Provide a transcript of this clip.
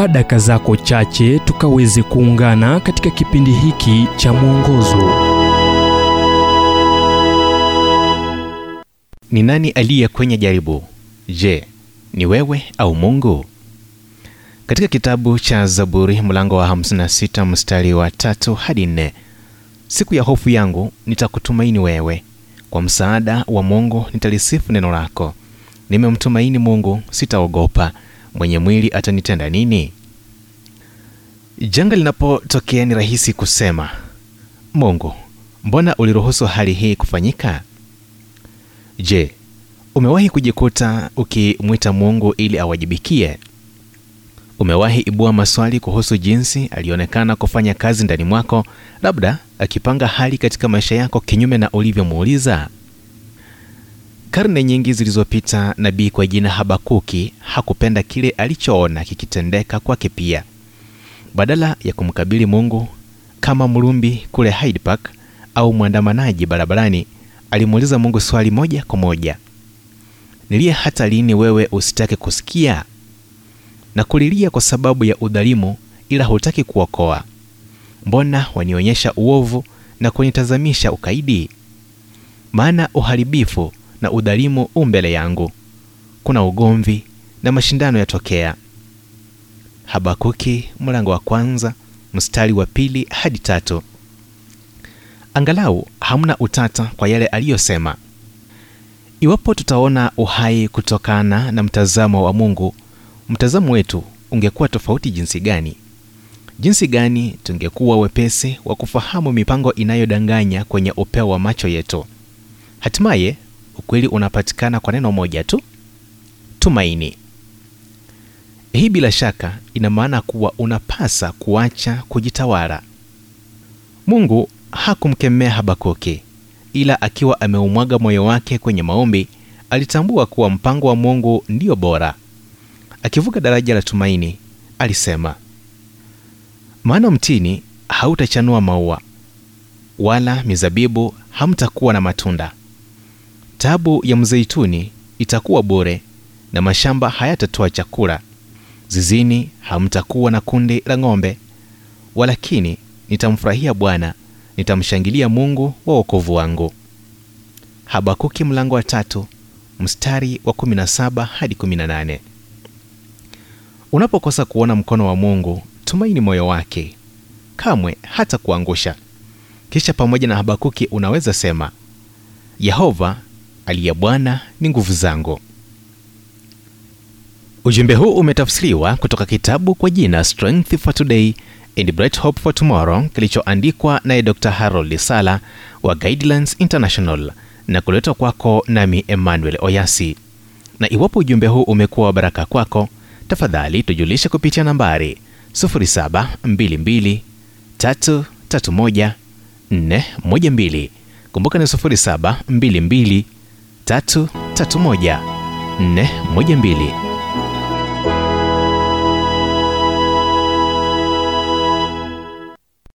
chukua daka zako chache tukaweze kuungana katika kipindi hiki cha mwongozo Ni nani aliye kwenye jaribu? Je, ni wewe au Mungu? Katika kitabu cha Zaburi mlango wa 56 mstari wa tatu hadi nne, siku ya hofu yangu nitakutumaini wewe, kwa msaada wa Mungu nitalisifu neno lako. Nimemtumaini Mungu, sitaogopa. Mwenye mwili atanitenda nini? Janga linapotokea ni rahisi kusema, Mungu, mbona uliruhusu hali hii kufanyika? Je, umewahi kujikuta ukimwita Mungu ili awajibikie? Umewahi ibua maswali kuhusu jinsi alionekana kufanya kazi ndani mwako, labda akipanga hali katika maisha yako kinyume na ulivyomuuliza? Karne nyingi zilizopita, nabii kwa jina Habakuki hakupenda kile alichoona kikitendeka kwake pia. Badala ya kumkabili Mungu kama mlumbi kule Hyde Park au mwandamanaji barabarani, alimuuliza Mungu swali moja kwa moja: nilie hata lini wewe usitake kusikia? Na kulilia kwa sababu ya udhalimu, ila hutaki kuokoa. Mbona wanionyesha uovu na kunitazamisha ukaidi? Maana uharibifu na udhalimu u mbele yangu, kuna ugomvi na mashindano yatokea. Habakuki mlango wa kwanza mstari wa pili hadi tatu. Angalau hamna utata kwa yale aliyosema. Iwapo tutaona uhai kutokana na mtazamo wa Mungu, mtazamo wetu ungekuwa tofauti jinsi gani? Jinsi gani tungekuwa wepesi wa kufahamu mipango inayodanganya kwenye upeo wa macho yetu. Hatimaye ukweli unapatikana kwa neno moja tu, tumaini. Hii bila shaka ina maana kuwa unapasa kuacha kujitawala. Mungu hakumkemea Habakuki, ila akiwa ameumwaga moyo wake kwenye maombi, alitambua kuwa mpango wa Mungu ndio bora. Akivuka daraja la tumaini, alisema, maana mtini hautachanua maua, wala mizabibu hamtakuwa na matunda. Tabu ya mzeituni itakuwa bure, na mashamba hayatatoa chakula. Zizini hamtakuwa na kundi la ng'ombe. Walakini nitamfurahia Bwana, nitamshangilia Mungu wa wokovu wangu. Habakuki mlango wa tatu mstari wa 17 hadi 18. Unapokosa kuona mkono wa Mungu, tumaini moyo wake, kamwe hata kuangusha. Kisha pamoja na Habakuki unaweza sema, Yehova aliye Bwana ni nguvu zangu. Ujumbe huu umetafsiriwa kutoka kitabu kwa jina Strength for Today and Bright Hope for Tomorrow kilichoandikwa naye Dr. Harold Sala wa Guidelines International na kuletwa kwako nami Emmanuel Oyasi. Na iwapo ujumbe huu umekuwa wa baraka kwako, tafadhali tujulishe kupitia nambari 0722331412. Kumbuka ni 0722331412.